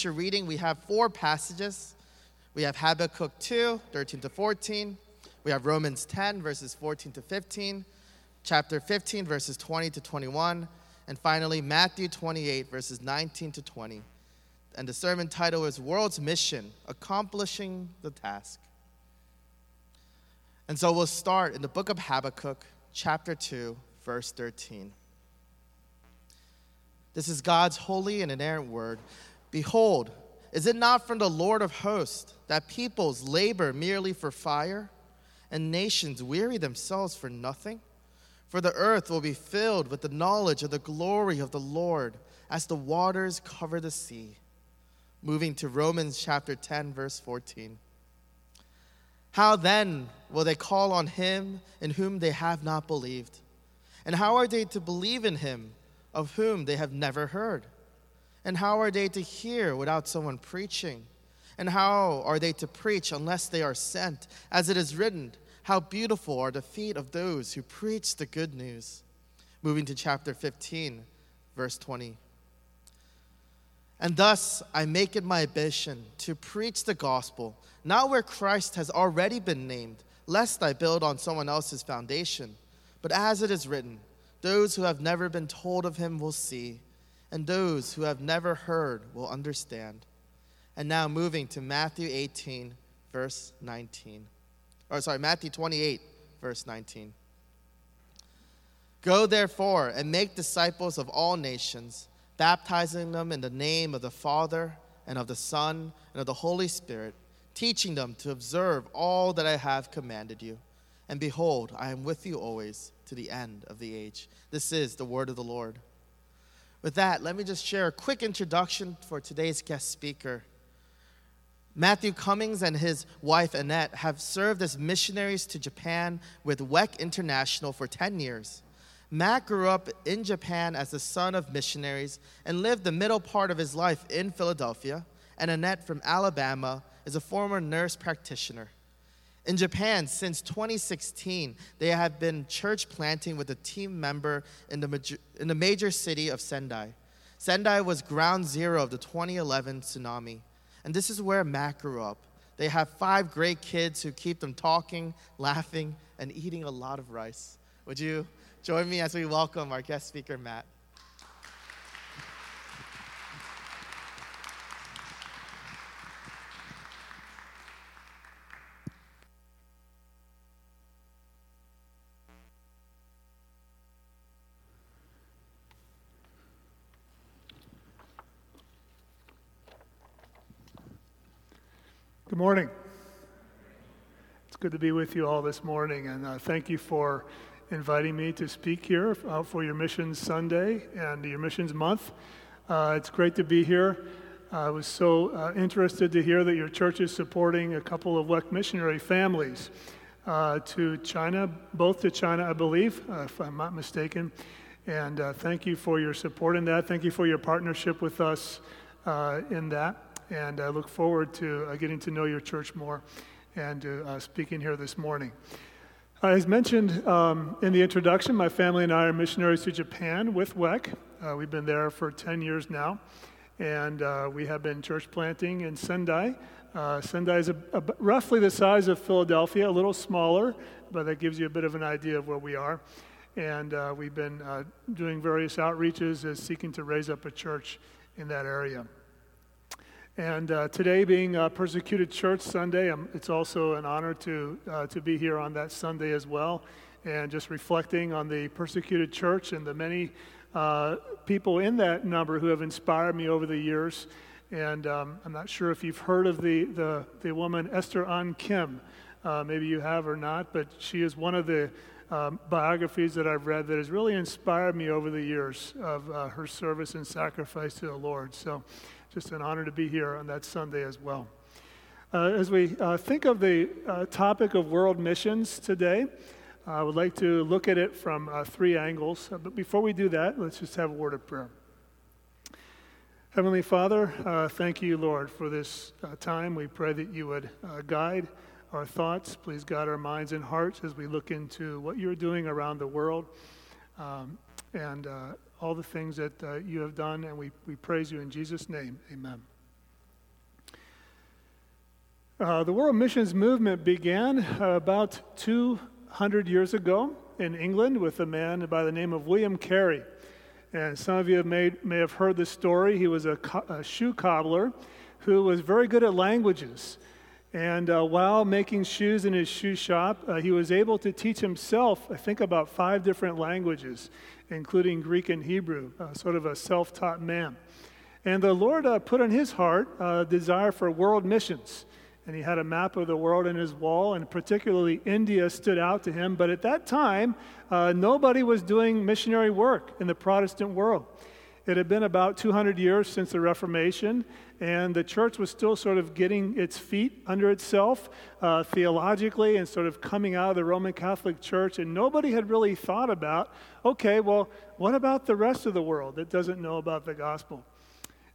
scripture reading, we have four passages. We have Habakkuk 2, 13 to 14. We have Romans 10, verses 14 to 15. Chapter 15, verses 20 to 21. And finally, Matthew 28, verses 19 to 20. And the sermon title is World's Mission Accomplishing the Task. And so we'll start in the book of Habakkuk, chapter 2, verse 13. This is God's holy and inerrant word. Behold, is it not from the Lord of hosts that peoples labor merely for fire, and nations weary themselves for nothing? For the earth will be filled with the knowledge of the glory of the Lord as the waters cover the sea. Moving to Romans chapter 10, verse 14. How then will they call on him in whom they have not believed? And how are they to believe in him of whom they have never heard? And how are they to hear without someone preaching? And how are they to preach unless they are sent? As it is written, How beautiful are the feet of those who preach the good news. Moving to chapter 15, verse 20. And thus I make it my ambition to preach the gospel, not where Christ has already been named, lest I build on someone else's foundation. But as it is written, those who have never been told of him will see and those who have never heard will understand. And now moving to Matthew 18, verse 19. Or sorry, Matthew 28, verse 19. Go therefore and make disciples of all nations, baptizing them in the name of the Father and of the Son and of the Holy Spirit, teaching them to observe all that I have commanded you. And behold, I am with you always to the end of the age. This is the word of the Lord. With that, let me just share a quick introduction for today's guest speaker. Matthew Cummings and his wife Annette have served as missionaries to Japan with WEC International for 10 years. Matt grew up in Japan as the son of missionaries and lived the middle part of his life in Philadelphia. And Annette from Alabama is a former nurse practitioner. In Japan, since 2016, they have been church planting with a team member in the, major, in the major city of Sendai. Sendai was ground zero of the 2011 tsunami. And this is where Matt grew up. They have five great kids who keep them talking, laughing, and eating a lot of rice. Would you join me as we welcome our guest speaker, Matt? Good morning. It's good to be with you all this morning, and uh, thank you for inviting me to speak here uh, for your Missions Sunday and your Missions Month. Uh, it's great to be here. I was so uh, interested to hear that your church is supporting a couple of WEC missionary families uh, to China, both to China, I believe, uh, if I'm not mistaken. And thank you for your support in that. Thank you for your partnership with us in that and I look forward to uh, getting to know your church more and uh, speaking here this morning. Uh, as mentioned um, in the introduction, my family and I are missionaries to Japan with WEC. Uh, we've been there for 10 years now, and uh, we have been church planting in Sendai. Uh, Sendai is a, a, roughly the size of Philadelphia, a little smaller, but that gives you a bit of an idea of where we are. And we've been doing various outreaches as seeking to raise up a church in that area. And uh, today, being a Persecuted Church Sunday, um, it's also an honor to, uh, to be here on that Sunday as well. And just reflecting on the persecuted church and the many uh, people in that number who have inspired me over the years. And um, I'm not sure if you've heard of the, the, the woman Esther Ahn Kim. Uh, maybe you have or not, but she is one of the um, biographies that I've read that has really inspired me over the years of uh, her service and sacrifice to the Lord. So, just an honor to be here on that Sunday as well. Uh, as we uh, think of the uh, topic of world missions today, I would like to look at it from uh, three angles. Uh, but before we do that, let's just have a word of prayer. Heavenly Father, uh, thank you, Lord, for this time. We pray that you would guide our thoughts. Please guide our minds and hearts as we look into what you're doing around the world. Um, and all the things that uh, you have done, and we, we praise you in Jesus' name. Amen. Uh, the world missions movement began uh, about 200 years ago in England with a man by the name of William Carey. And some of you may, may have heard the story. He was a, co- a shoe cobbler who was very good at languages. And uh, while making shoes in his shoe shop, uh, he was able to teach himself, I think, about five different languages, including Greek and Hebrew, uh, sort of a self taught man. And the Lord uh, put in his heart a desire for world missions. And he had a map of the world in his wall, and particularly India stood out to him. But at that time, uh, nobody was doing missionary work in the Protestant world. It had been about 200 years since the Reformation, and the church was still sort of getting its feet under itself uh, theologically and sort of coming out of the Roman Catholic Church. And nobody had really thought about okay, well, what about the rest of the world that doesn't know about the gospel?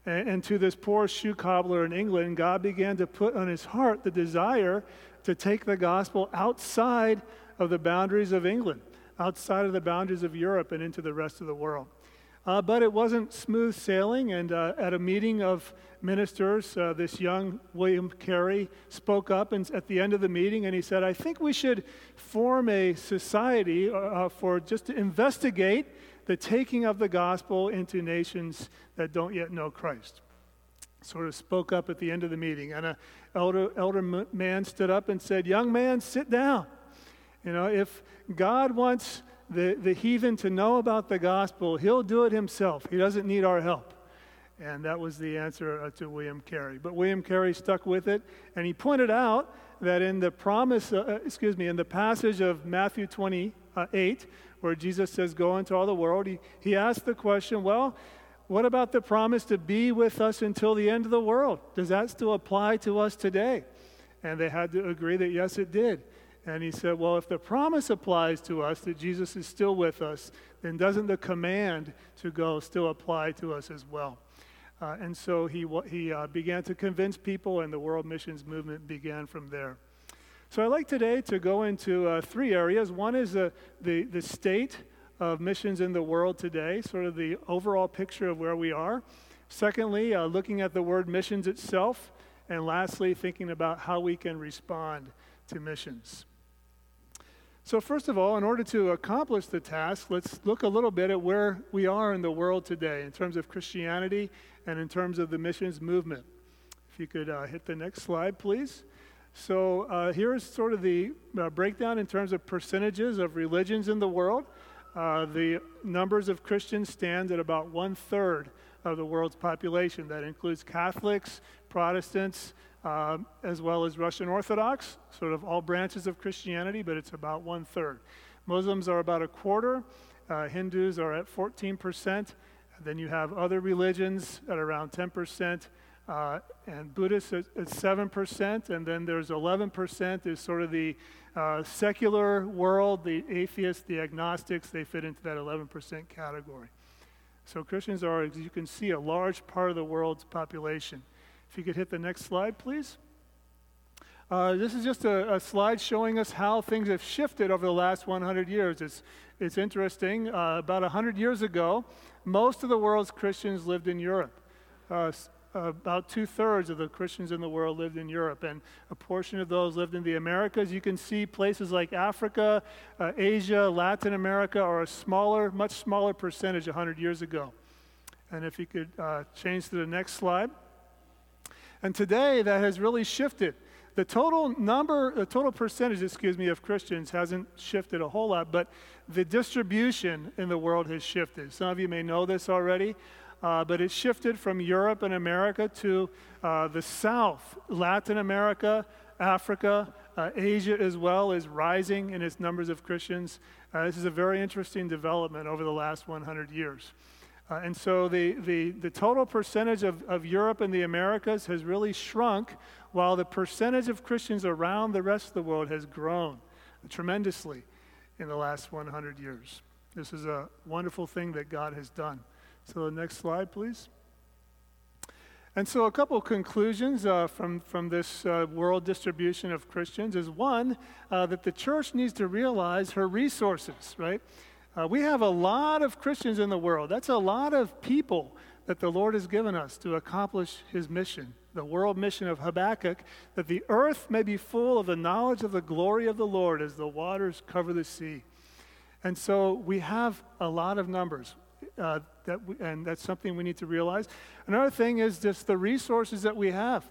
And, and to this poor shoe cobbler in England, God began to put on his heart the desire to take the gospel outside of the boundaries of England, outside of the boundaries of Europe, and into the rest of the world. Uh, but it wasn't smooth sailing, and uh, at a meeting of ministers, uh, this young William Carey spoke up and, at the end of the meeting and he said, I think we should form a society uh, uh, for just to investigate the taking of the gospel into nations that don't yet know Christ. Sort of spoke up at the end of the meeting, and an elder, elder man stood up and said, Young man, sit down. You know, if God wants the, the heathen to know about the gospel, he'll do it himself. He doesn't need our help. And that was the answer uh, to William Carey. But William Carey stuck with it, and he pointed out that in the promise, uh, uh excuse me, in the passage of Matthew 28, where Jesus says, Go into all the world, he, he asked the question, Well, what about the promise to be with us until the end of the world? Does that still apply to us today? And they had to agree that yes, it did. And he said, Well, if the promise applies to us that Jesus is still with us, then doesn't the command to go still apply to us as well? Uh, and so he, he uh, began to convince people, and the world missions movement began from there. So I'd like today to go into uh, three areas. One is the, the, the state of missions in the world today, sort of the overall picture of where we are. Secondly, uh, looking at the word missions itself. And lastly, thinking about how we can respond to missions. So, first of all, in order to accomplish the task, let's look a little bit at where we are in the world today in terms of Christianity and in terms of the missions movement. If you could uh, hit the next slide, please. So, uh, here's sort of the uh, breakdown in terms of percentages of religions in the world. Uh, the numbers of Christians stand at about one third of the world's population. That includes Catholics, Protestants, uh, as well as Russian Orthodox, sort of all branches of Christianity, but it's about one third. Muslims are about a quarter, uh, Hindus are at 14%, then you have other religions at around 10%. Uh, and Buddhists at, at, 7%, and then there's 11% is sort of the uh, secular world, the atheists, the agnostics, they fit into that 11% category. So Christians are, as you can see, a large part of the world's population. If you could hit the next slide, please. Uh, this is just a, a, slide showing us how things have shifted over the last 100 years. It's, it's interesting. Uh, about 100 years ago, most of the world's Christians lived in Europe. Uh, about two thirds of the Christians in the world lived in Europe, and a portion of those lived in the Americas. You can see places like Africa, uh, Asia, Latin America are a smaller, much smaller percentage 100 years ago. And if you could uh, change to the next slide. And today that has really shifted. The total number, the total percentage, excuse me, of Christians hasn't shifted a whole lot, but the distribution in the world has shifted. Some of you may know this already, uh, but it shifted from Europe and America to uh, the South. Latin America, Africa, uh, Asia as well is rising in its numbers of Christians. Uh, this is a very interesting development over the last 100 years. Uh, and so the, the, the total percentage of, of Europe and the Americas has really shrunk, while the percentage of Christians around the rest of the world has grown tremendously in the last 100 years. This is a wonderful thing that God has done. So, the next slide, please. And so, a couple conclusions uh, from, from this uh, world distribution of Christians is one, uh, that the church needs to realize her resources, right? Uh, we have a lot of Christians in the world. That's a lot of people that the Lord has given us to accomplish his mission the world mission of Habakkuk, that the earth may be full of the knowledge of the glory of the Lord as the waters cover the sea. And so we have a lot of numbers, uh, that we, and that's something we need to realize. Another thing is just the resources that we have.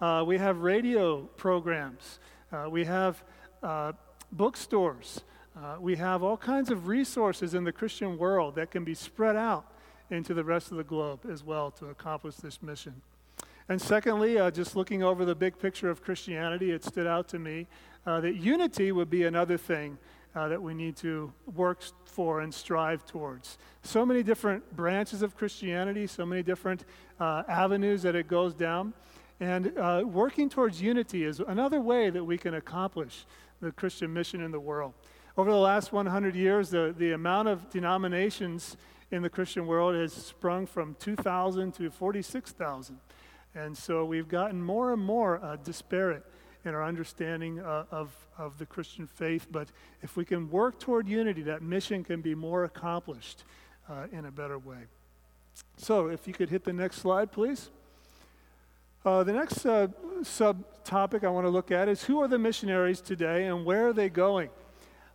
Uh, we have radio programs, uh, we have uh, bookstores, uh, we have all kinds of resources in the Christian world that can be spread out into the rest of the globe as well to accomplish this mission. And secondly, uh, just looking over the big picture of Christianity, it stood out to me uh, that unity would be another thing uh, that we need to work for and strive towards. So many different branches of Christianity, so many different uh, avenues that it goes down. And working towards unity is another way that we can accomplish the Christian mission in the world. Over the last 100 years, the, the amount of denominations in the Christian world has sprung from 2,000 to 46,000. And so we've gotten more and more uh, disparate in our understanding uh, of, of the Christian faith. But if we can work toward unity, that mission can be more accomplished uh, in a better way. So if you could hit the next slide, please. Uh, the next uh, subtopic I want to look at is who are the missionaries today and where are they going?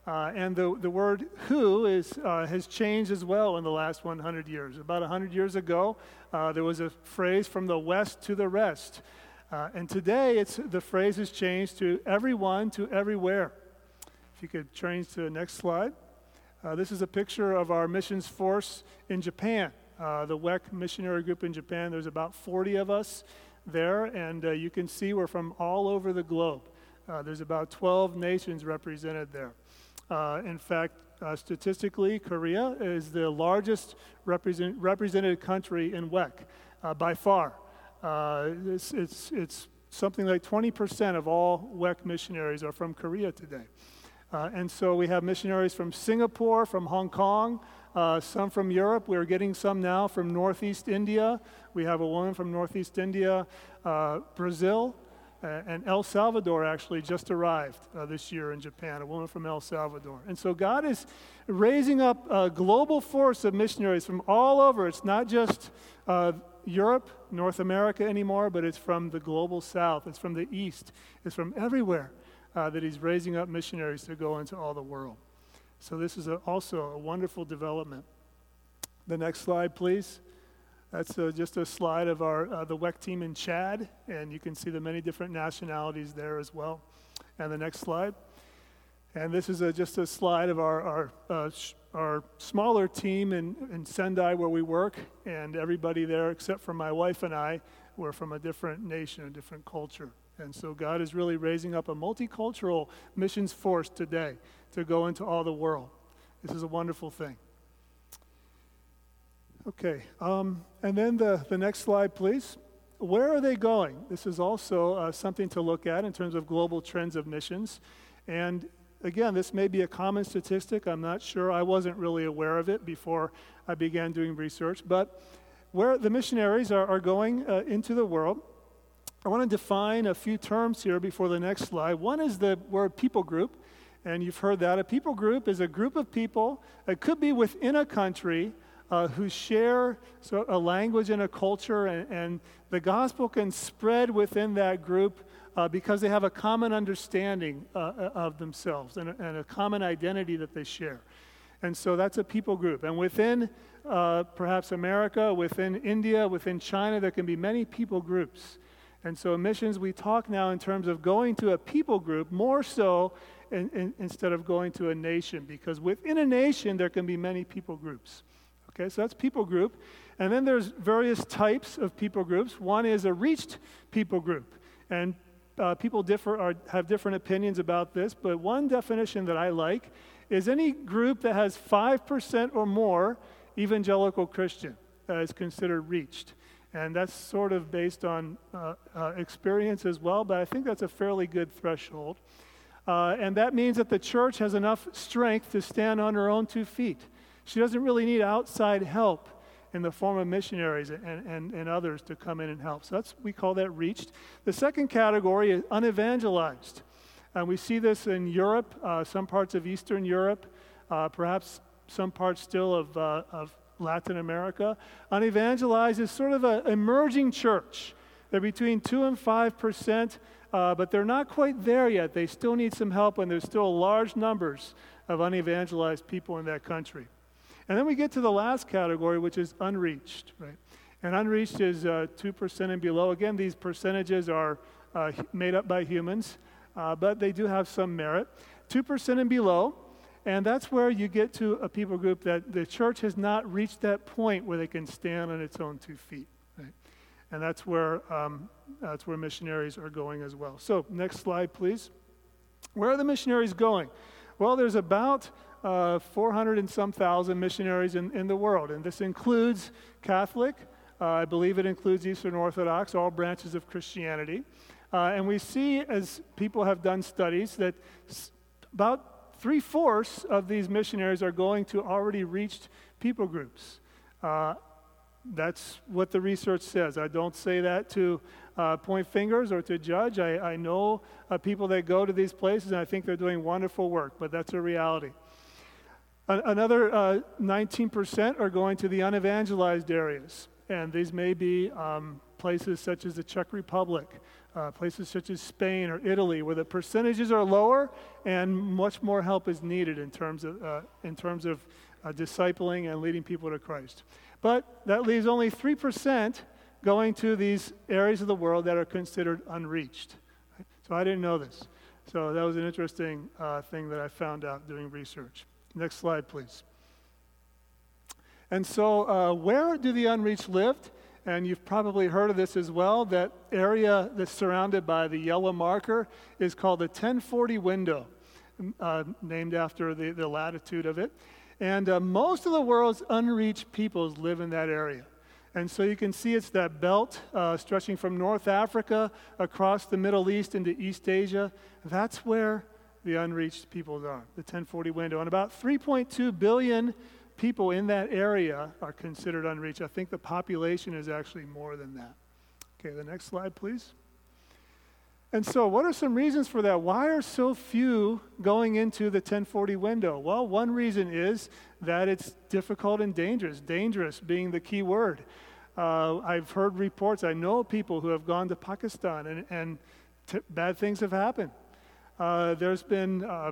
Uh, and the, the word who is, uh, has changed as well in the last 100 years. About 100 years ago, uh, there was a phrase from the west to the rest. Uh, and today, it's, the phrase has changed to everyone to everywhere. If you could change to the next slide. Uh, this is a picture of our missions force in Japan. Uh, the WEC missionary group in Japan, there's about 40 of us there, and you can see we're from all over the globe. there's about 12 nations represented there. Uh, in fact, uh, statistically, Korea is the largest represent, represented country in WEC uh, by far. Uh, it's, it's, it's something like 20% of all WEC missionaries are from Korea today. Uh, and so we have missionaries from Singapore, from Hong Kong, uh, some from Europe. We're getting some now from Northeast India. We have a woman from Northeast India, Brazil, and El Salvador actually just arrived uh, this year in Japan, a woman from El Salvador. And so God is raising up a global force of missionaries from all over. It's not just uh, Europe, North America anymore, but it's from the global south, it's from the east, it's from everywhere uh, that He's raising up missionaries to go into all the world. So this is a, also a wonderful development. The next slide, please. That's uh, just a slide of our uh, the WEC team in Chad, and you can see the many different nationalities there as well. And the next slide. And this is a, just a slide of our, our, uh, sh- our smaller team in, in Sendai where we work, and everybody there except for my wife and I were from a different nation, a different culture. And so God is really raising up a multicultural missions force today to go into all the world. This is a wonderful thing. Okay, um, and then the, the next slide, please. Where are they going? This is also uh, something to look at in terms of global trends of missions. And again, this may be a common statistic. I'm not sure. I wasn't really aware of it before I began doing research. But where the missionaries are, are going uh, into the world, I want to define a few terms here before the next slide. One is the word people group, and you've heard that. A people group is a group of people, it could be within a country uh, who share a language and a culture, and, and, the gospel can spread within that group uh, because they have a common understanding uh, uh, of themselves and a, and a, common identity that they share. And so that's a people group. And within uh, perhaps America, within India, within China, there can be many people groups. And so, missions, we talk now in terms of going to a people group more so in, in, instead of going to a nation, because within a nation, there can be many people groups. Okay, so that's people group. And then there's various types of people groups. One is a reached people group. And uh, people differ or have different opinions about this, but one definition that I like is any group that has 5% or more evangelical Christian uh, is considered reached. And that's sort of based on uh, uh, experience as well, but I think that's a fairly good threshold. Uh, and that means that the church has enough strength to stand on her own two feet. She doesn't really need outside help in the form of missionaries and, and, and others to come in and help. So that's we call that reached. The second category is unevangelized. And we see this in Europe, uh, some parts of Eastern Europe, uh, perhaps some parts still of, uh, of Latin America. Unevangelized is sort of an emerging church. They're between 2 and 5 percent, uh, but they're not quite there yet. They still need some help, and there's still large numbers of unevangelized people in that country. And then we get to the last category, which is unreached, right? And unreached is uh, 2% and below. Again, these percentages are uh, made up by humans, uh, but they do have some merit. 2% and below, and that's where you get to a people group that the church has not reached that point where they can stand on its own two feet. Right? And that's where, um, that's where missionaries are going as well. So, next slide, please. Where are the missionaries going? Well, there's about uh, 400 and some thousand missionaries in, in the world, and this includes Catholic, uh, I believe it includes Eastern Orthodox, all branches of Christianity. Uh, and we see, as people have done studies, that about three fourths of these missionaries are going to already reached people groups. Uh, that's what the research says. I don't say that to uh, point fingers or to judge. I, I know uh, people that go to these places, and I think they're doing wonderful work, but that's a reality. Another uh, 19% are going to the unevangelized areas, and these may be um, places such as the Czech Republic, uh, places such as Spain or Italy, where the percentages are lower and much more help is needed in terms of, uh, in terms of uh, discipling and leading people to Christ. But that leaves only 3% going to these areas of the world that are considered unreached. So I didn't know this. So that was an interesting uh, thing that I found out doing research. Next slide, please. And so, uh, where do the unreached live? And you've probably heard of this as well. That area that's surrounded by the yellow marker is called the 1040 window, uh, named after the, the latitude of it. And uh, most of the world's unreached peoples live in that area. And so you can see it's that belt uh, stretching from North Africa across the Middle East into East Asia. That's where the unreached peoples are, the 1040 window. And about 3.2 billion people in that area are considered unreached. I think the population is actually more than that. Okay, the next slide, please. And so, what are some reasons for that? Why are so few going into the 1040 window? Well, one reason is that it's difficult and dangerous, dangerous being the key word. Uh, I've heard reports, I know people who have gone to Pakistan and, and t- bad things have happened. Uh, there's been uh,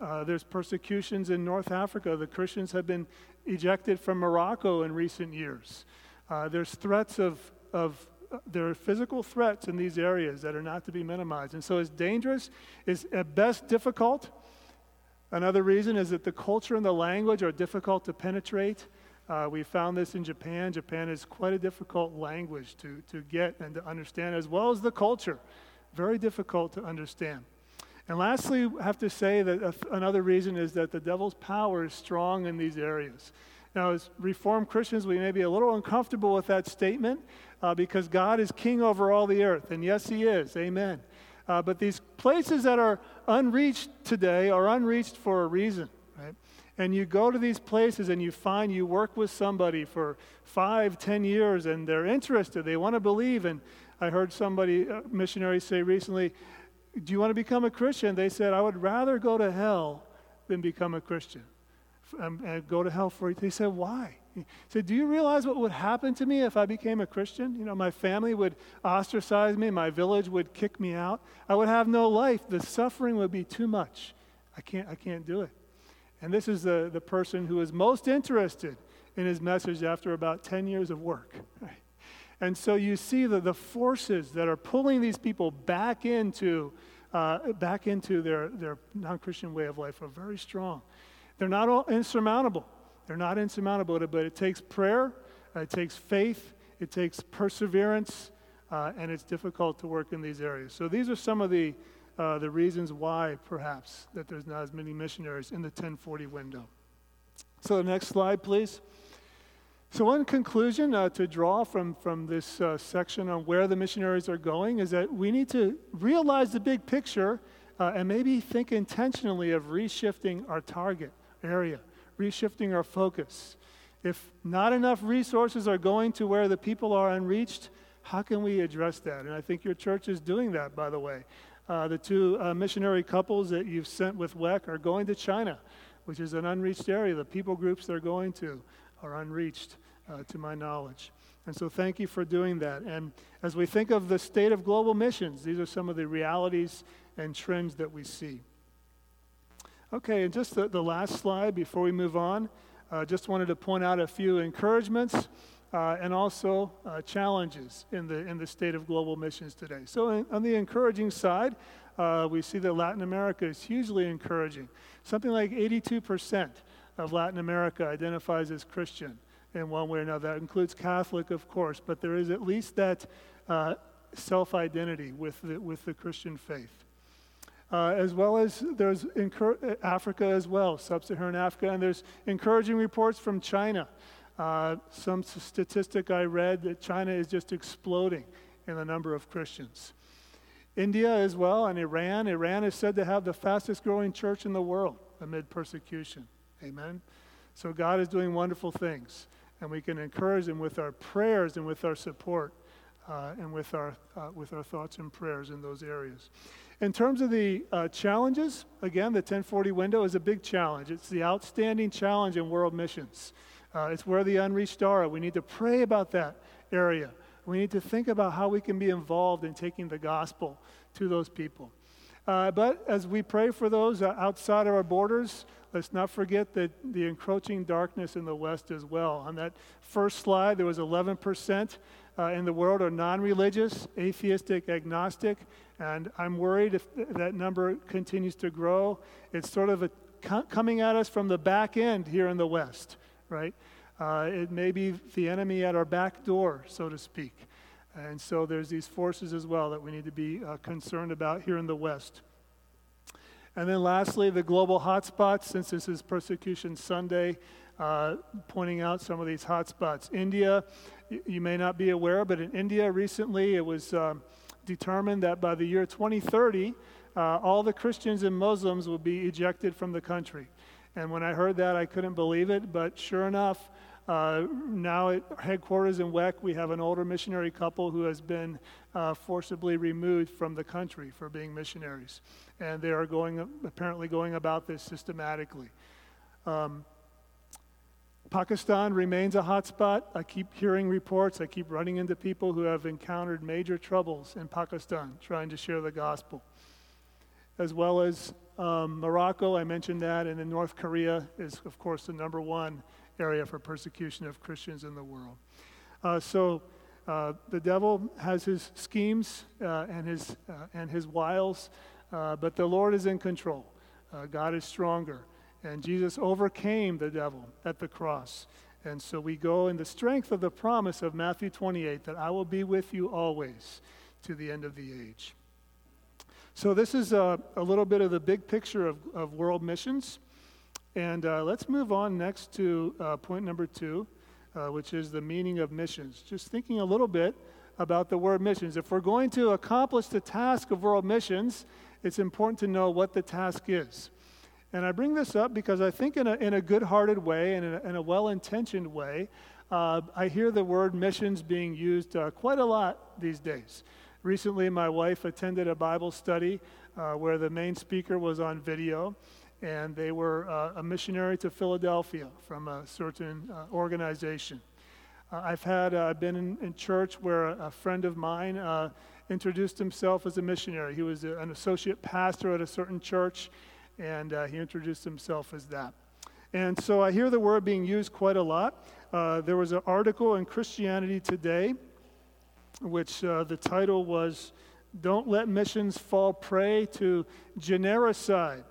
uh, there's persecutions in North Africa. The Christians have been ejected from Morocco in recent years. Uh, there's threats of, of there are physical threats in these areas that are not to be minimized. And so it's dangerous, it's at best difficult. Another reason is that the culture and the language are difficult to penetrate. Uh, we found this in Japan. Japan is quite a difficult language to, to get and to understand, as well as the culture. Very difficult to understand. And lastly, I have to say that another reason is that the devil's power is strong in these areas. Now, as Reformed Christians, we may be a little uncomfortable with that statement uh, because God is king over all the earth. And yes, he is. Amen. Uh, but these places that are unreached today are unreached for a reason, right? And you go to these places and you find you work with somebody for five, ten years and they're interested. They want to believe. And I heard somebody, a missionary, say recently, do you want to become a Christian? They said, I would rather go to hell than become a Christian and, um, and go to hell for it. They said, Why? He said, Do you realize what would happen to me if I became a Christian? You know, my family would ostracize me, my village would kick me out. I would have no life. The suffering would be too much. I can't, I can't do it. And this is the, the person who is most interested in his message after about 10 years of work. Right? And so you see that the forces that are pulling these people back into, uh, back into their, their non Christian way of life are very strong. They're not all insurmountable. They're not insurmountable, but it takes prayer, it takes faith, it takes perseverance, uh, and it's difficult to work in these areas. So these are some of the, uh, the reasons why, perhaps, that there's not as many missionaries in the 1040 window. So the next slide, please. So, one conclusion uh, to draw from, from this uh, section on where the missionaries are going is that we need to realize the big picture uh, and maybe think intentionally of reshifting our target area, reshifting our focus. If not enough resources are going to where the people are unreached, how can we address that? And I think your church is doing that, by the way. Uh, the two uh, missionary couples that you've sent with WEC are going to China, which is an unreached area. The people groups they're going to are unreached uh, to my knowledge. And so thank you for doing that. And as we think of the state of global missions, these are some of the realities and trends that we see. Okay, and just the, the last slide before we move on, uh, just wanted to point out a few encouragements uh, and also uh, challenges in the, in the state of global missions today. So, in, on the encouraging side, uh, we see that Latin America is hugely encouraging. Something like 82% of Latin America identifies as Christian in one way or another. That includes Catholic, of course, but there is at least that uh, self identity with the, with the Christian faith. Uh, as well as there's incur- Africa as well, sub Saharan Africa, and there's encouraging reports from China. Uh, some statistic I read that China is just exploding in the number of Christians. India as well, and Iran. Iran is said to have the fastest growing church in the world amid persecution. Amen. So God is doing wonderful things and we can encourage them with our prayers and with our support uh, and with our, uh, with our thoughts and prayers in those areas. In terms of the uh, challenges, again, the 1040 window is a big challenge. It's the outstanding challenge in world missions. Uh, it's where the unreached are. We need to pray about that area. We need to think about how we can be involved in taking the gospel to those people. Uh, but as we pray for those uh, outside of our borders, let's not forget that the encroaching darkness in the West as well. On that first slide, there was 11% uh, in the world are non religious, atheistic, agnostic, and I'm worried if th- that number continues to grow. It's sort of a, co- coming at us from the back end here in the West, right? Uh, it may be the enemy at our back door, so to speak. And so there's these forces as well that we need to be uh, concerned about here in the West. And then lastly, the global hotspots, since this is Persecution Sunday, uh, pointing out some of these hotspots. India, you may not be aware, but in India recently it was uh, determined that by the year 2030, uh, all the Christians and Muslims will be ejected from the country. And when I heard that, I couldn't believe it, but sure enough, uh, now at headquarters in WEC, we have an older missionary couple who has been uh, forcibly removed from the country for being missionaries. And they are going, apparently going about this systematically. Um, Pakistan remains a hotspot. I keep hearing reports. I keep running into people who have encountered major troubles in Pakistan trying to share the gospel. As well as um, Morocco, I mentioned that, and then North Korea is, of course, the number one area for persecution of Christians in the world. Uh, so uh, the devil has his schemes uh, and, his, uh, and his wiles, uh, but the Lord is in control. Uh, God is stronger. And Jesus overcame the devil at the cross. And so we go in the strength of the promise of Matthew 28 that I will be with you always to the end of the age. So, this is a, a little bit of the big picture of, of world missions. And uh, let's move on next to uh, point number two, uh, which is the meaning of missions. Just thinking a little bit about the word missions. If we're going to accomplish the task of world missions, it's important to know what the task is. And I bring this up because I think, in a, in a good hearted way and in a, a well intentioned way, uh, I hear the word missions being used uh, quite a lot these days. Recently, my wife attended a Bible study uh, where the main speaker was on video and they were uh, a missionary to Philadelphia from a certain uh, organization. Uh, I've had uh, been in, in, church where a, a friend of mine uh, introduced himself as a missionary. He was a, an associate pastor at a certain church, and uh, he introduced himself as that. And so I hear the word being used quite a lot. there was an article in Christianity Today, which the title was "Don't Let Missions Fall Prey to Genericide."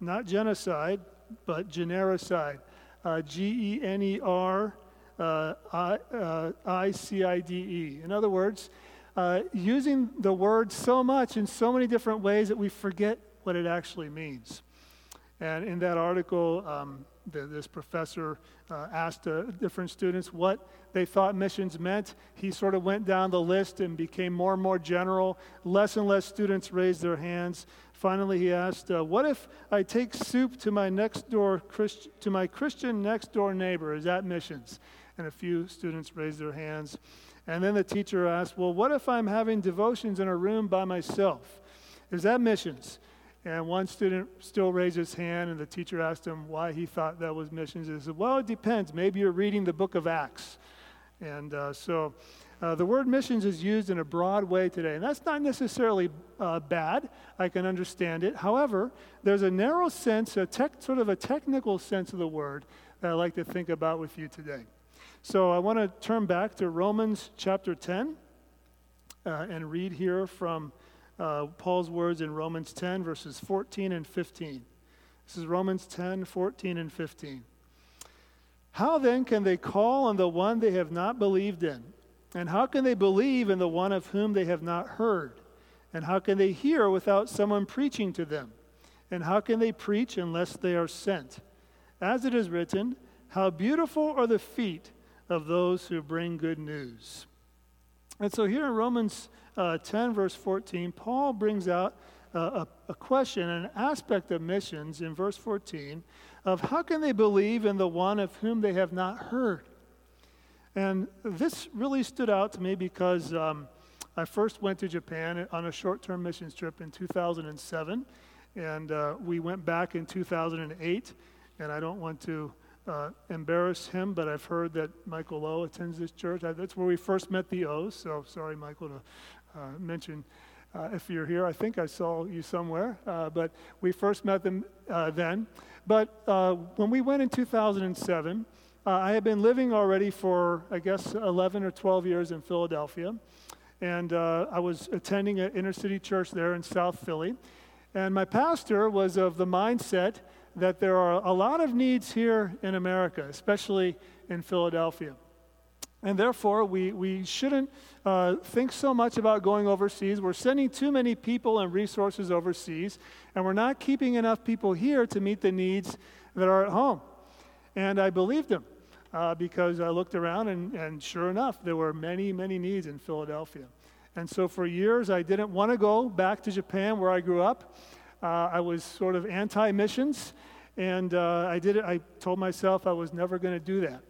Not genocide, but genericide. Uh, G E N E R uh, uh, I C I D E. In other words, uh, using the word so much in so many different ways that we forget what it actually means. And in that article, um, the, this professor uh, asked uh, different students what they thought missions meant. He sort of went down the list and became more and more general. Less and less students raised their hands. Finally, he asked, uh, "What if I take soup to my next door Christ- to my Christian next door neighbor? Is that missions?" And a few students raised their hands. And then the teacher asked, "Well, what if I'm having devotions in a room by myself? Is that missions?" And one student still raised his hand, and the teacher asked him why he thought that was missions. He said, Well, it depends. Maybe you're reading the book of Acts. And uh, so uh, the word missions is used in a broad way today, and that's not necessarily uh, bad. I can understand it. However, there's a narrow sense, a tech, sort of a technical sense of the word that I'd like to think about with you today. So I want to turn back to Romans chapter 10 uh, and read here from uh, Paul's words in Romans 10, verses 14 and 15. This is Romans 10, 14 and 15. How then can they call on the one they have not believed in? And how can they believe in the one of whom they have not heard? And how can they hear without someone preaching to them? And how can they preach unless they are sent? As it is written, How beautiful are the feet of those who bring good news. And so here in Romans uh, 10, verse 14, Paul brings out uh, a, a question, an aspect of missions in verse 14 of how can they believe in the one of whom they have not heard? And this really stood out to me because um, I first went to Japan on a short term missions trip in 2007. And uh, we went back in 2008. And I don't want to uh, embarrass him, but I've heard that Michael Lowe attends this church. That's where we first met the O's. So sorry, Michael, to uh, mention. Uh, if you're here, I think I saw you somewhere, uh, but we first met them uh, then. But when we went in 2007, uh, I had been living already for, I guess, 11 or 12 years in Philadelphia. And uh, I was attending an inner city church there in South Philly. And my pastor was of the mindset that there are a lot of needs here in America, especially in Philadelphia. And therefore, we, we shouldn't uh, think so much about going overseas. We're sending too many people and resources overseas, and we're not keeping enough people here to meet the needs that are at home. And I believed him uh, because I looked around and, and sure enough, there were many, many needs in Philadelphia. And so for years, I didn't want to go back to Japan where I grew up. Uh, I was sort of anti missions, and uh, I did it. I told myself I was never going to do that.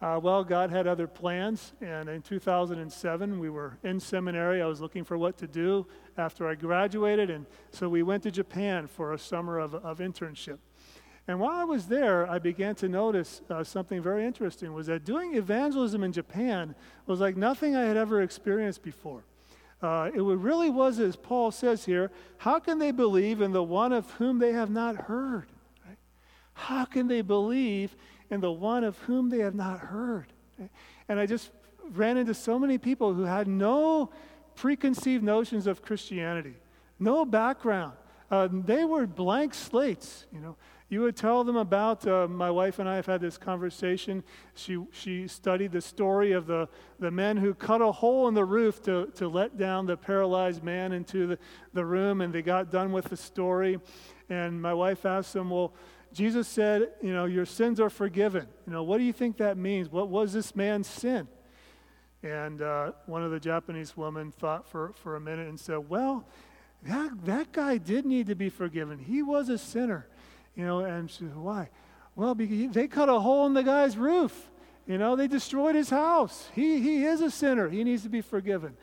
Uh, well, God had other plans, and in 2007, we were in seminary. I was looking for what to do after I graduated, and so we went to Japan for a summer of, of internship. And while I was there, I began to notice uh, something very interesting was that doing evangelism in Japan was like nothing I had ever experienced before. Uh, it really was, as Paul says here, how can they believe in the one of whom they have not heard? Right? How can they believe in the one of whom they have not heard? And I just ran into so many people who had no preconceived notions of Christianity, no background. Uh, they were blank slates, you know. You would tell them about, uh, my wife and I have had this conversation. She, she studied the story of the, the men who cut a hole in the roof to, to let down the paralyzed man into the, the room, and they got done with the story. And my wife asked them, Well, Jesus said, You know, your sins are forgiven. You know, what do you think that means? What was this man's sin? And uh, one of the Japanese women thought for, for a minute and said, Well, that, that guy did need to be forgiven. He was a sinner. You know, and why? Well, because they cut a hole in the guy's roof. You know, they destroyed his house. He, he is a sinner. He needs to be forgiven.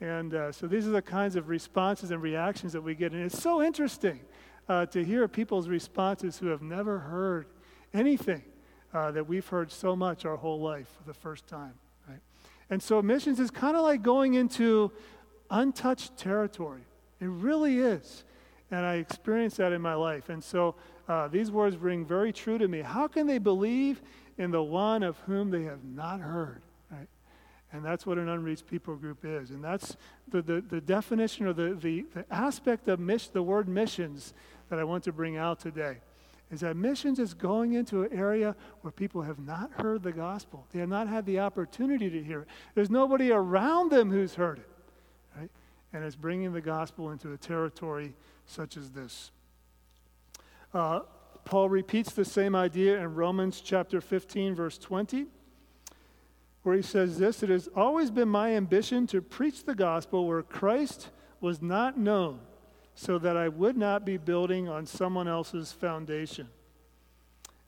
And uh, so these are the kinds of responses and reactions that we get. And it's so interesting uh, to hear people's responses who have never heard anything uh, that we've heard so much our whole life for the first time. Right? And so missions is kind of like going into untouched territory. It really is. And I experienced that in my life. And so uh, these words ring very true to me. How can they believe in the one of whom they have not heard? Right? And that's what an unreached people group is. And that's the, the, the definition or the, the, the aspect of mission, the word missions that I want to bring out today. Is that missions is going into an area where people have not heard the gospel. They have not had the opportunity to hear it. There's nobody around them who's heard it. And it's bringing the gospel into a territory such as this. Uh, Paul repeats the same idea in Romans chapter 15, verse 20, where he says this It has always been my ambition to preach the gospel where Christ was not known, so that I would not be building on someone else's foundation.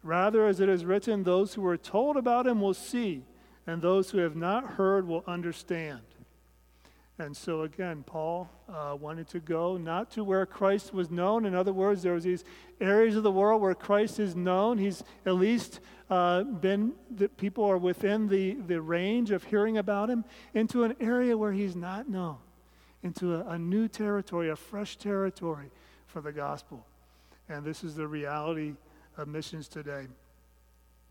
Rather, as it is written, those who are told about him will see, and those who have not heard will understand. And so, again, Paul uh, wanted to go not to where Christ was known. In other words, there was these areas of the world where Christ is known. He's at least uh, been that people are within the, the range of hearing about him into an area where he's not known, into a, a new territory, a fresh territory for the gospel. And this is the reality of missions today.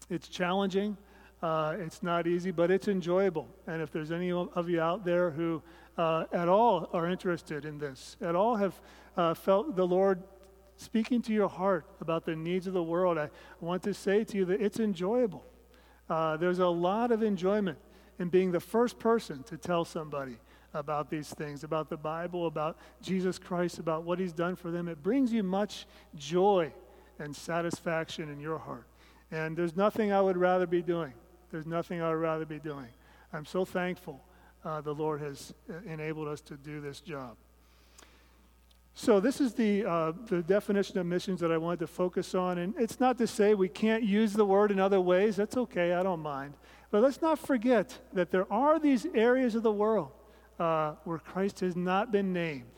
It's challenging. Uh, it's not easy, but it's enjoyable. And if there's any of you out there who uh, at all are interested in this, at all have uh, felt the Lord speaking to your heart about the needs of the world, I want to say to you that it's enjoyable. Uh, there's a lot of enjoyment in being the first person to tell somebody about these things, about the Bible, about Jesus Christ, about what He's done for them. It brings you much joy and satisfaction in your heart. And there's nothing I would rather be doing. There's nothing I would rather be doing. I'm so thankful uh, the Lord has uh, enabled us to do this job. So, this is the, uh, the definition of missions that I wanted to focus on. And it's not to say we can't use the word in other ways. That's okay, I don't mind. But let's not forget that there are these areas of the world uh, where Christ has not been named.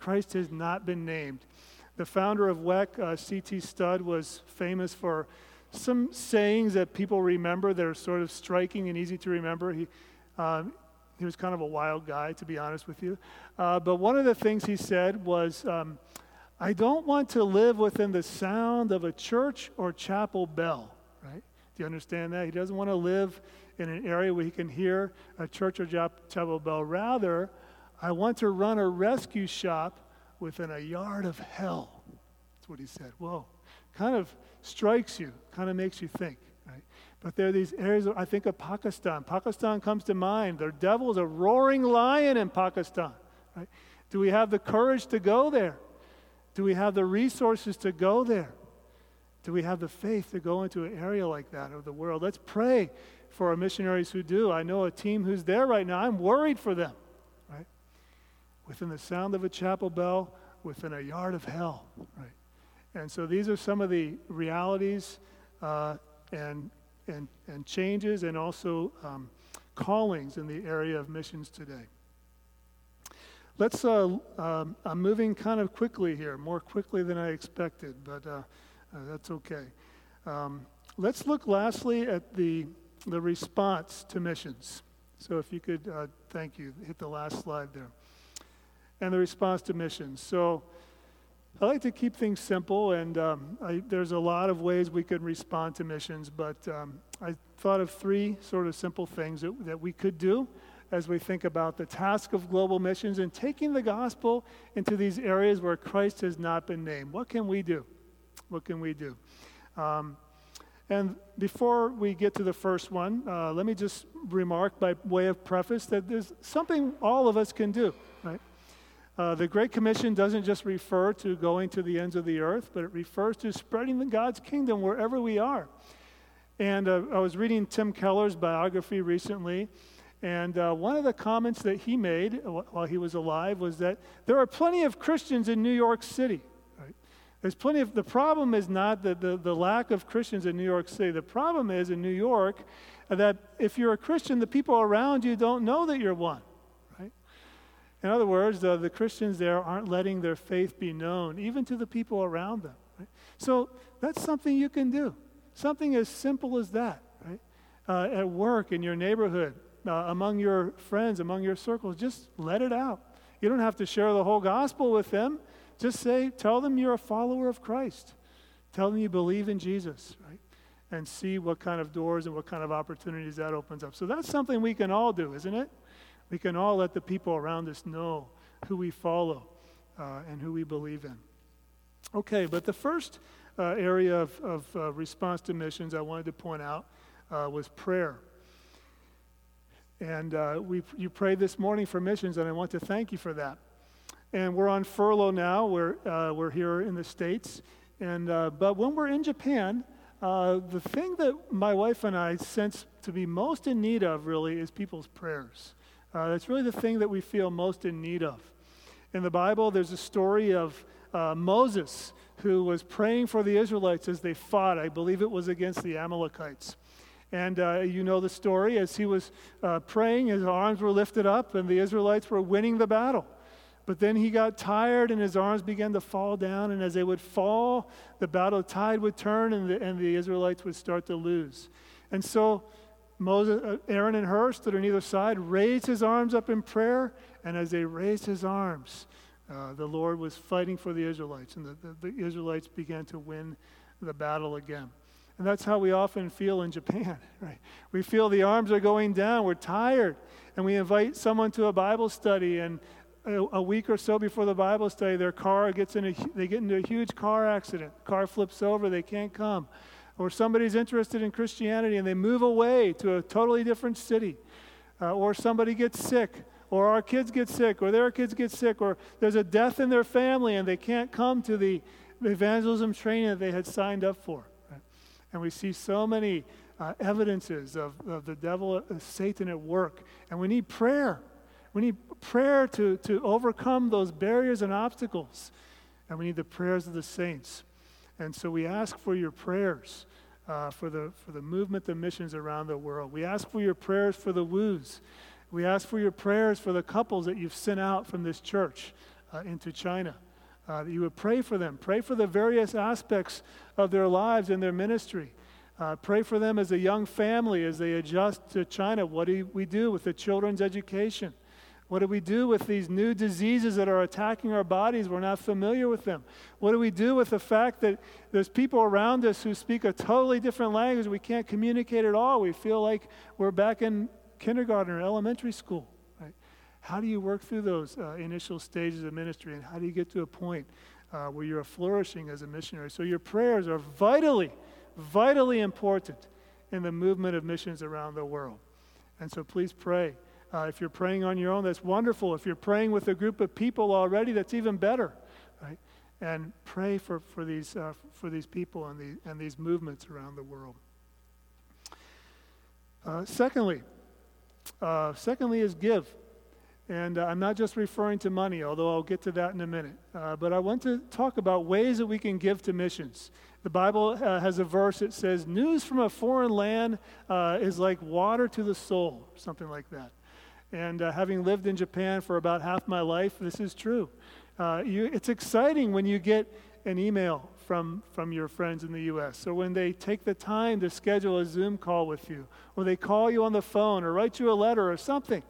Christ has not been named. The founder of WEC, uh, C.T. Studd, was famous for some sayings that people remember that are sort of striking and easy to remember. He, um, he was kind of a wild guy, to be honest with you. Uh, but one of the things he said was, um, I don't want to live within the sound of a church or chapel bell, right? Do you understand that? He doesn't want to live in an area where he can hear a church or chapel bell. Rather, I want to run a rescue shop within a yard of hell. That's what he said. Whoa. Kind of strikes you, kind of makes you think. But there are these areas, I think of Pakistan. Pakistan comes to mind. The devil is a roaring lion in Pakistan. Right? Do we have the courage to go there? Do we have the resources to go there? Do we have the faith to go into an area like that of the world? Let's pray for our missionaries who do. I know a team who's there right now. I'm worried for them. Right? Within the sound of a chapel bell, within a yard of hell. Right? And so these are some of the realities uh, and and, and changes and also um, callings in the area of missions today. Let's, uh, um, I'm moving kind of quickly here, more quickly than I expected, but uh, uh, that's okay. Um, let's look lastly at the, the response to missions. So if you could, uh, thank you, hit the last slide there. And the response to missions. So I like to keep things simple, and um, I, there's a lot of ways we could respond to missions, but um, I thought of three sort of simple things that, that we could do as we think about the task of global missions and taking the gospel into these areas where Christ has not been named. What can we do? What can we do? Um, and before we get to the first one, uh, let me just remark by way of preface that there's something all of us can do? Uh, the Great Commission doesn't just refer to going to the ends of the earth, but it refers to spreading the God's kingdom wherever we are. And uh, I was reading Tim Keller's biography recently, and uh, one of the comments that he made while he was alive was that there are plenty of Christians in New York City. Right? There's plenty of, the problem is not the, the, the lack of Christians in New York City. The problem is in New York that if you're a Christian, the people around you don't know that you're one. In other words, the, the Christians there aren't letting their faith be known, even to the people around them. Right? So that's something you can do. Something as simple as that, right? Uh, at work, in your neighborhood, uh, among your friends, among your circles, just let it out. You don't have to share the whole gospel with them. Just say, tell them you're a follower of Christ. Tell them you believe in Jesus, right? And see what kind of doors and what kind of opportunities that opens up. So that's something we can all do, isn't it? We can all let the people around us know who we follow uh, and who we believe in. Okay, but the first uh, area of, of uh, response to missions I wanted to point out uh, was prayer. And uh, we, you prayed this morning for missions, and I want to thank you for that. And we're on furlough now. We're, uh, we're here in the States. And, but when we're in Japan, the thing that my wife and I sense to be most in need of really is people's prayers. Uh, that's really the thing that we feel most in need of. In the Bible, there's a story of uh, Moses who was praying for the Israelites as they fought. I believe it was against the Amalekites. And uh, you know the story. As he was uh, praying, his arms were lifted up, and the Israelites were winning the battle. But then he got tired and his arms began to fall down. And as they would fall, the battle tide would turn and the, and the Israelites would start to lose. And so Moses, uh, Aaron and Hur stood on either side, raised his arms up in prayer. And as they raised his arms, uh, the Lord was fighting for the Israelites. And the, the, the Israelites began to win the battle again. And that's how we often feel in Japan, right? We feel the arms are going down, we're tired, and we invite someone to a Bible study, and a, a week or so before the Bible study, their car gets in a, they get into a huge car accident. Car flips over, they can't come. Or somebody's interested in Christianity and they move away to a totally different city. Uh, or somebody gets sick, or our kids get sick, or their kids get sick, or there's a death in their family and they can't come to the evangelism training that they had signed up for. And we see so many uh, evidences of, of the devil, uh, Satan at work. And we need prayer. We need prayer to, to overcome those barriers and obstacles. And we need the prayers of the saints. And so we ask for your prayers uh, for, the, for the movement of missions around the world. We ask for your prayers for the woos. We ask for your prayers for the couples that you've sent out from this church uh, into China uh, that you would pray for them. Pray for the various aspects of their lives and their ministry. Uh, pray for them as a young family as they adjust to China. What do we do with the children's education? What do we do with these new diseases that are attacking our bodies? We're not familiar with them. What do we do with the fact that there's people around us who speak a totally different language? We can't communicate at all. We feel like we're back in kindergarten or elementary school. How do you work through those uh, initial stages of ministry, and how do you get to a point uh, where you're flourishing as a missionary? So, your prayers are vitally, vitally important in the movement of missions around the world. And so, please pray. Uh, if you're praying on your own, that's wonderful. If you're praying with a group of people already, that's even better, right? And pray for, for, these, uh, for these people and, the, and these movements around the world. Uh, secondly, uh, secondly is give. And uh, I'm not just referring to money, although I'll get to that in a minute. Uh, but I want to talk about ways that we can give to missions. The Bible uh, has a verse that says, News from a foreign land uh, is like water to the soul, something like that. And uh, having lived in Japan for about half my life, this is true. Uh, you, it's exciting when you get an email from, from your friends in the U.S. or when they take the time to schedule a Zoom call with you, or they call you on the phone, or write you a letter or something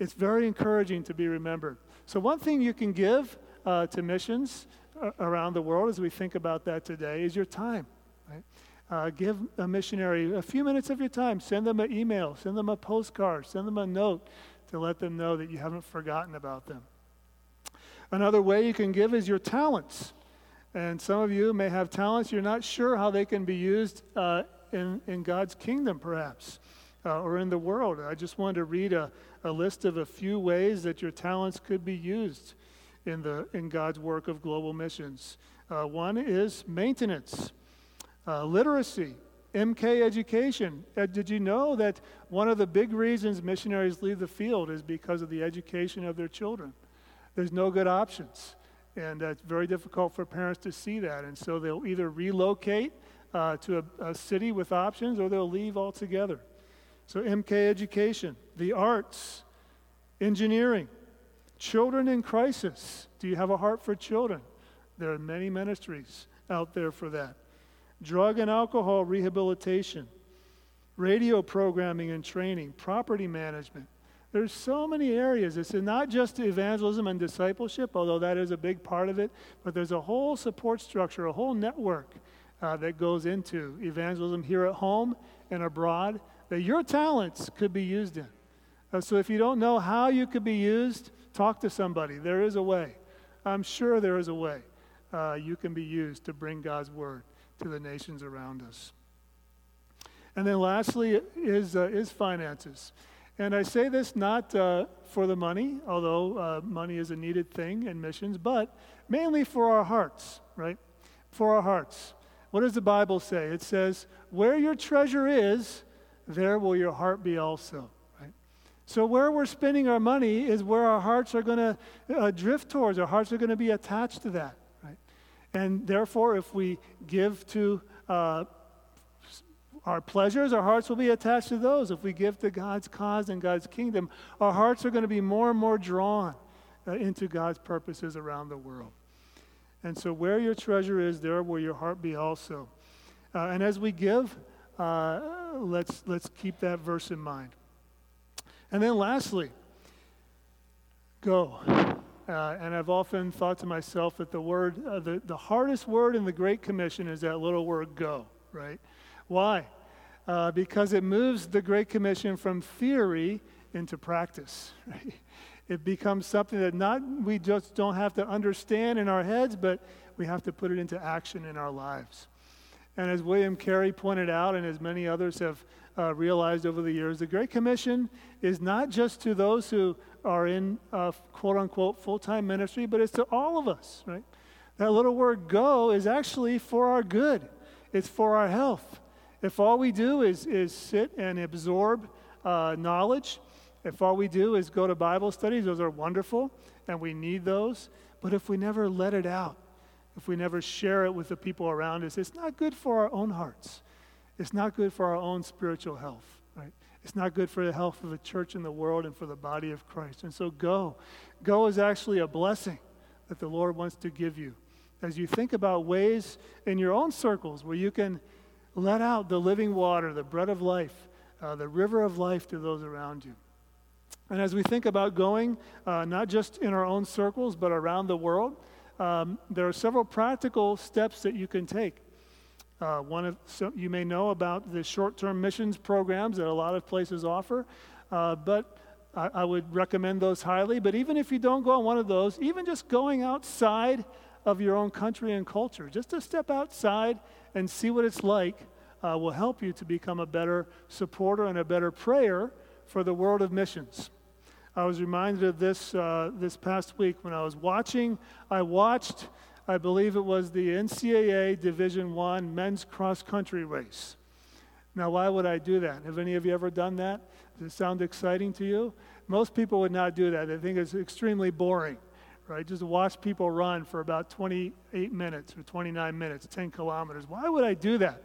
it's very encouraging to be remembered. So, one thing you can give uh, to missions uh, around the world as we think about that today is your time. Right? Uh, give a missionary a few minutes of your time. Send them an email, send them a postcard, send them a note to let them know that you haven't forgotten about them. Another way you can give is your talents. And some of you may have talents you're not sure how they can be used uh, in, in God's kingdom, perhaps, uh, or in the world. I just wanted to read a, a list of a few ways that your talents could be used in, the, in God's work of global missions. Uh, one is maintenance, uh, literacy, MK education. Uh, did you know that one of the big reasons missionaries leave the field is because of the education of their children? There's no good options. And it's very difficult for parents to see that. And so they'll either relocate uh, to a, a city with options or they'll leave altogether. So, MK education, the arts, engineering, children in crisis. Do you have a heart for children? There are many ministries out there for that. Drug and alcohol rehabilitation, radio programming and training, property management. There's so many areas. It's not just evangelism and discipleship, although that is a big part of it, but there's a whole support structure, a whole network uh, that goes into evangelism here at home and abroad that your talents could be used in. Uh, so if you don't know how you could be used, talk to somebody. There is a way. I'm sure there is a way uh, you can be used to bring God's word to the nations around us. And then lastly is, uh, is finances. And I say this not uh, for the money, although uh, money is a needed thing in missions, but mainly for our hearts, right? For our hearts. What does the Bible say? It says, Where your treasure is, there will your heart be also. Right? So, where we're spending our money is where our hearts are going to uh, drift towards. Our hearts are going to be attached to that. And therefore, if we give to uh, our pleasures, our hearts will be attached to those. If we give to God's cause and God's kingdom, our hearts are going to be more and more drawn uh, into God's purposes around the world. And so, where your treasure is, there will your heart be also. Uh, and as we give, uh, let's, let's keep that verse in mind. And then, lastly, go. Uh, and I've often thought to myself that the word, uh, the, the hardest word in the Great Commission is that little word go, right? Why? Uh, because it moves the Great Commission from theory into practice. Right? It becomes something that not we just don't have to understand in our heads, but we have to put it into action in our lives. And as William Carey pointed out, and as many others have uh, realized over the years, the Great Commission is not just to those who are in uh, quote unquote full time ministry, but it's to all of us, right? That little word go is actually for our good, it's for our health. If all we do is, is sit and absorb uh, knowledge, if all we do is go to Bible studies, those are wonderful, and we need those. But if we never let it out, if we never share it with the people around us, it's not good for our own hearts. It's not good for our own spiritual health, right? It's not good for the health of the church and the world and for the body of Christ. And so go. Go is actually a blessing that the Lord wants to give you. As you think about ways in your own circles where you can let out the living water, the bread of life, uh, the river of life to those around you. And as we think about going, uh, not just in our own circles, but around the world, um, there are several practical steps that you can take. Uh, one of you may know about the short-term missions programs that a lot of places offer, uh, but I, I, would recommend those highly. But even if you don't go on one of those, even just going outside of your own country and culture, just to step outside and see what it's like, uh, will help you to become a better supporter and a better prayer for the world of missions. I was reminded of this uh, this past week when I was watching. I watched, I believe it was the NCAA Division One men's cross country race. Now, why would I do that? Have any of you ever done that? Does it sound exciting to you? Most people would not do that. They think it's extremely boring, right? Just watch people run for about 28 minutes or 29 minutes, 10 kilometers. Why would I do that?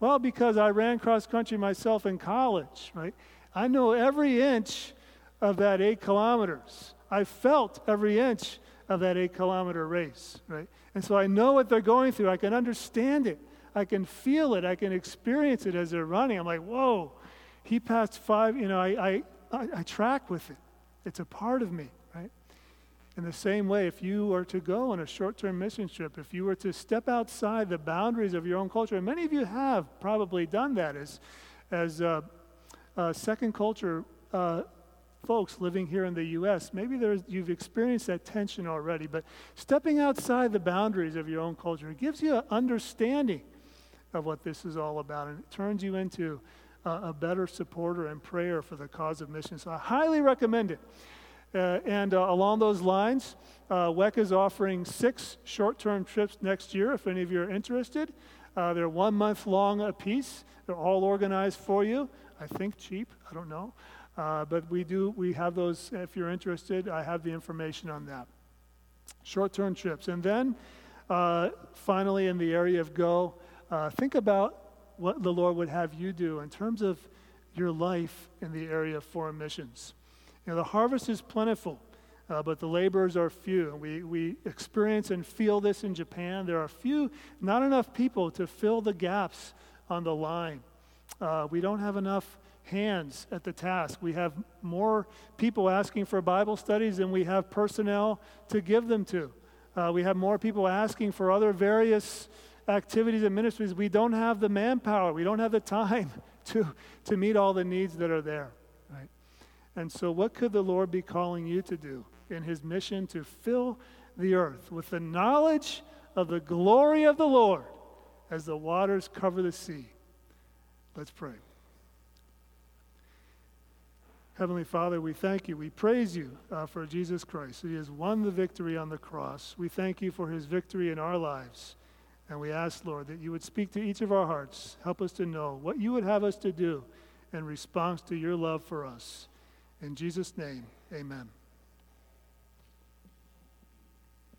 Well, because I ran cross country myself in college, right? I know every inch of that eight kilometers. I felt every inch of that eight kilometer race, right? And so I know what they're going through. I can understand it. I can feel it. I can experience it as they're running. I'm like, whoa, he passed five. You know, I, I, I, I track with it. It's a part of me, right? In the same way, if you were to go on a short term mission trip, if you were to step outside the boundaries of your own culture, and many of you have probably done that as, as uh, uh, second culture uh, folks living here in the U.S., maybe you've experienced that tension already, but stepping outside the boundaries of your own culture gives you an understanding of what this is all about, and it turns you into a better supporter and prayer for the cause of mission. So I highly recommend it. Uh, and uh, along those lines, uh, WEC is offering six short term trips next year if any of you are interested. Uh, they're one month long apiece. they're all organized for you. I think cheap, I don't know. Uh, but we do, we have those, if you're interested, I have the information on that. Short term trips. And then uh, finally, in the area of go, uh, think about what the Lord would have you do in terms of your life in the area of foreign missions. You know, the harvest is plentiful, uh, but the laborers are few. We, we experience and feel this in Japan. There are few, not enough people to fill the gaps on the line. Uh, we don't have enough hands at the task. We have more people asking for Bible studies than we have personnel to give them to. Uh, we have more people asking for other various activities and ministries. We don't have the manpower, we don't have the time to, to meet all the needs that are there. Right? And so, what could the Lord be calling you to do in His mission to fill the earth with the knowledge of the glory of the Lord as the waters cover the sea? Let's pray. Heavenly Father, we thank you. We praise you uh, for Jesus Christ. He has won the victory on the cross. We thank you for his victory in our lives. And we ask, Lord, that you would speak to each of our hearts. Help us to know what you would have us to do in response to your love for us. In Jesus' name, amen.